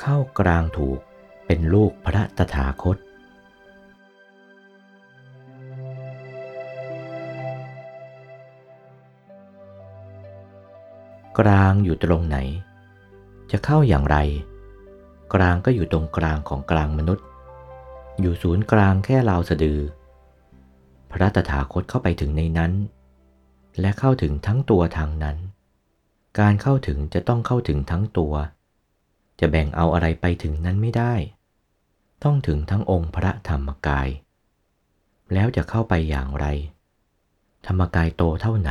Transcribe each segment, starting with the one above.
เข้ากลางถูกเป็นลูกพระตถาคต กลางอยู่ตรงไหน จะเข้าอย่างไร กลางก็อยู่ตรงกลางของกลางมนุษย์ อยู่ศูนย์กลางแค่ราวสะดือ พระตถาคตเข้าไปถึงในนั้น และเข้าถึงทั้งตัวทางนั้น การเข้าถึงจะต้องเข้าถึงทั้งตัว จะแบ่งเอาอะไรไปถึงนั้นไม่ได้ ต้องถึงทั้งองค์พระธรรมกาย แล้วจะเข้าไปอย่างไร ธรรมกายโตเท่าไหน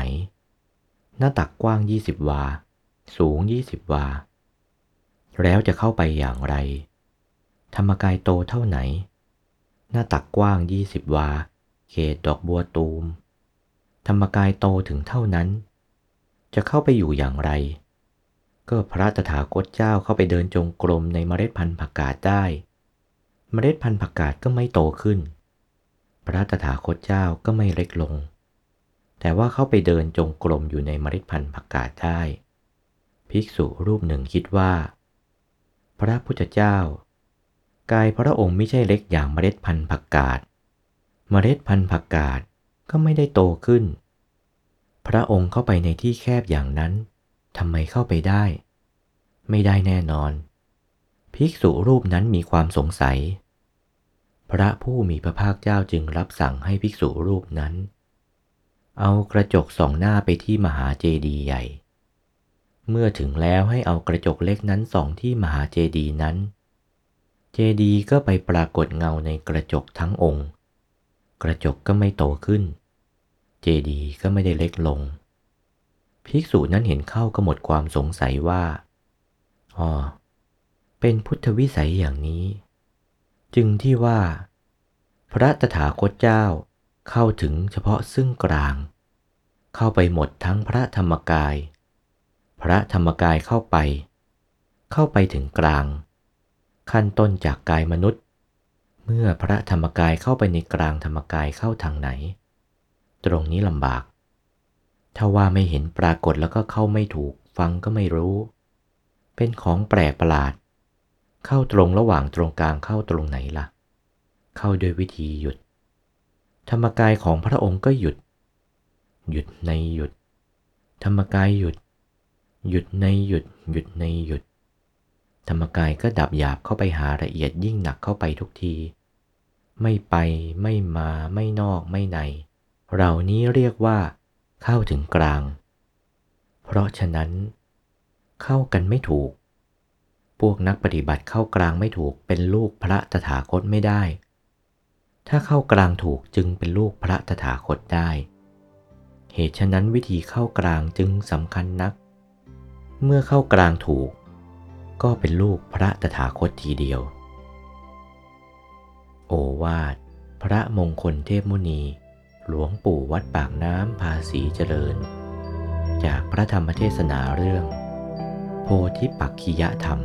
หน้าตักกว้าง20วา สูง20วา แล้วจะเข้าไปอย่างไร ธรรมกายโตเท่าไหน หน้าตักกว้าง20วา เขตดอกบัวตูม ธรรมกายโตถึงเท่านั้น จะเข้าไปอยู่อย่างไร ก็พระตถาคตเจ้าเข้าไปเดินจงกรมในเมล็ดพันธุ์ผักกาดได้ เมล็ดพันธุ์ผักกาดก็ไม่โตขึ้น พระตถาคตเจ้าก็ไม่เล็กลง แต่ว่าเข้าไปเดินจงกรมอยู่ในเมล็ดพันธุ์ผักกาดได้ ภิกษุรูปหนึ่งคิดว่า พระพุทธเจ้ากายพระองค์ไม่ใช่เล็กอย่างเมล็ดพันธุ์ผักกาด เมล็ดพันธุ์ผักกาดก็ไม่ได้โตขึ้น พระองค์เข้าไปในที่แคบอย่างนั้น ทำไมเข้าไปได้ ไม่ได้แน่นอน ภิกษุรูปนั้นมีความสงสัย พระผู้มีพระภาคเจ้าจึงรับสั่งให้ภิกษุรูปนั้น เอากระจกส่องหน้าไปที่มหาเจดีย์ใหญ่ เมื่อถึงแล้วให้เอากระจกเล็กนั้นส่องที่มหาเจดีย์นั้น เจดีย์ก็ไปปรากฏเงาในกระจกทั้งองค์ กระจกก็ไม่โตขึ้น เจดีย์ก็ไม่ได้เล็กลง ภิกษุนั้นเห็นเข้าก็หมดความสงสัยว่า อ๋อ เป็นพุทธวิสัยอย่างนี้ จึงที่ว่า พระตถาคตเจ้าเข้าถึงเฉพาะซึ่งกลาง เข้าไปหมดทั้งพระธรรมกาย พระธรรมกายเข้าไป เข้าไปถึงกลาง ขั้นต้นจากกายมนุษย์ เมื่อพระธรรมกายเข้าไปในกลางธรรมกายเข้าทางไหน ตรงนี้ลำบาก ถ้าว่าไม่เห็นปรากฏแล้วก็เข้าไม่ถูกฟังก็ไม่รู้ เป็นของแปลกประหลาด เข้าตรงระหว่างตรงกลางเข้าตรงไหนล่ะ เข้าโดยวิธีหยุด ธรรมกายของพระองค์ก็หยุด หยุดในหยุด ธรรมกายหยุด หยุดในหยุด หยุดในหยุด ธรรมกายก็ดับหยาบเข้าไปหาละเอียดยิ่งหนักเข้าไปทุกที ไม่ไปไม่มาไม่นอกไม่ใน เหล่านี้เรียกว่า เข้าถึงกลาง เพราะฉะนั้น เข้ากันไม่ถูก พวกนักปฏิบัติเข้ากลางไม่ถูกเป็นลูกพระตถาคตไม่ได้ ถ้าเข้ากลางถูกจึงเป็นลูกพระตถาคตได้ เหตุฉะนั้นวิธีเข้ากลางจึงสำคัญนัก เมื่อเข้ากลางถูก ก็เป็นลูกพระตถาคตทีเดียว โอวาทพระมงคลเทพมุนี หลวงปู่วัดปากน้ำภาษีเจริญ จากพระธรรมเทศนาเรื่อง โพธิปักขิยธรรม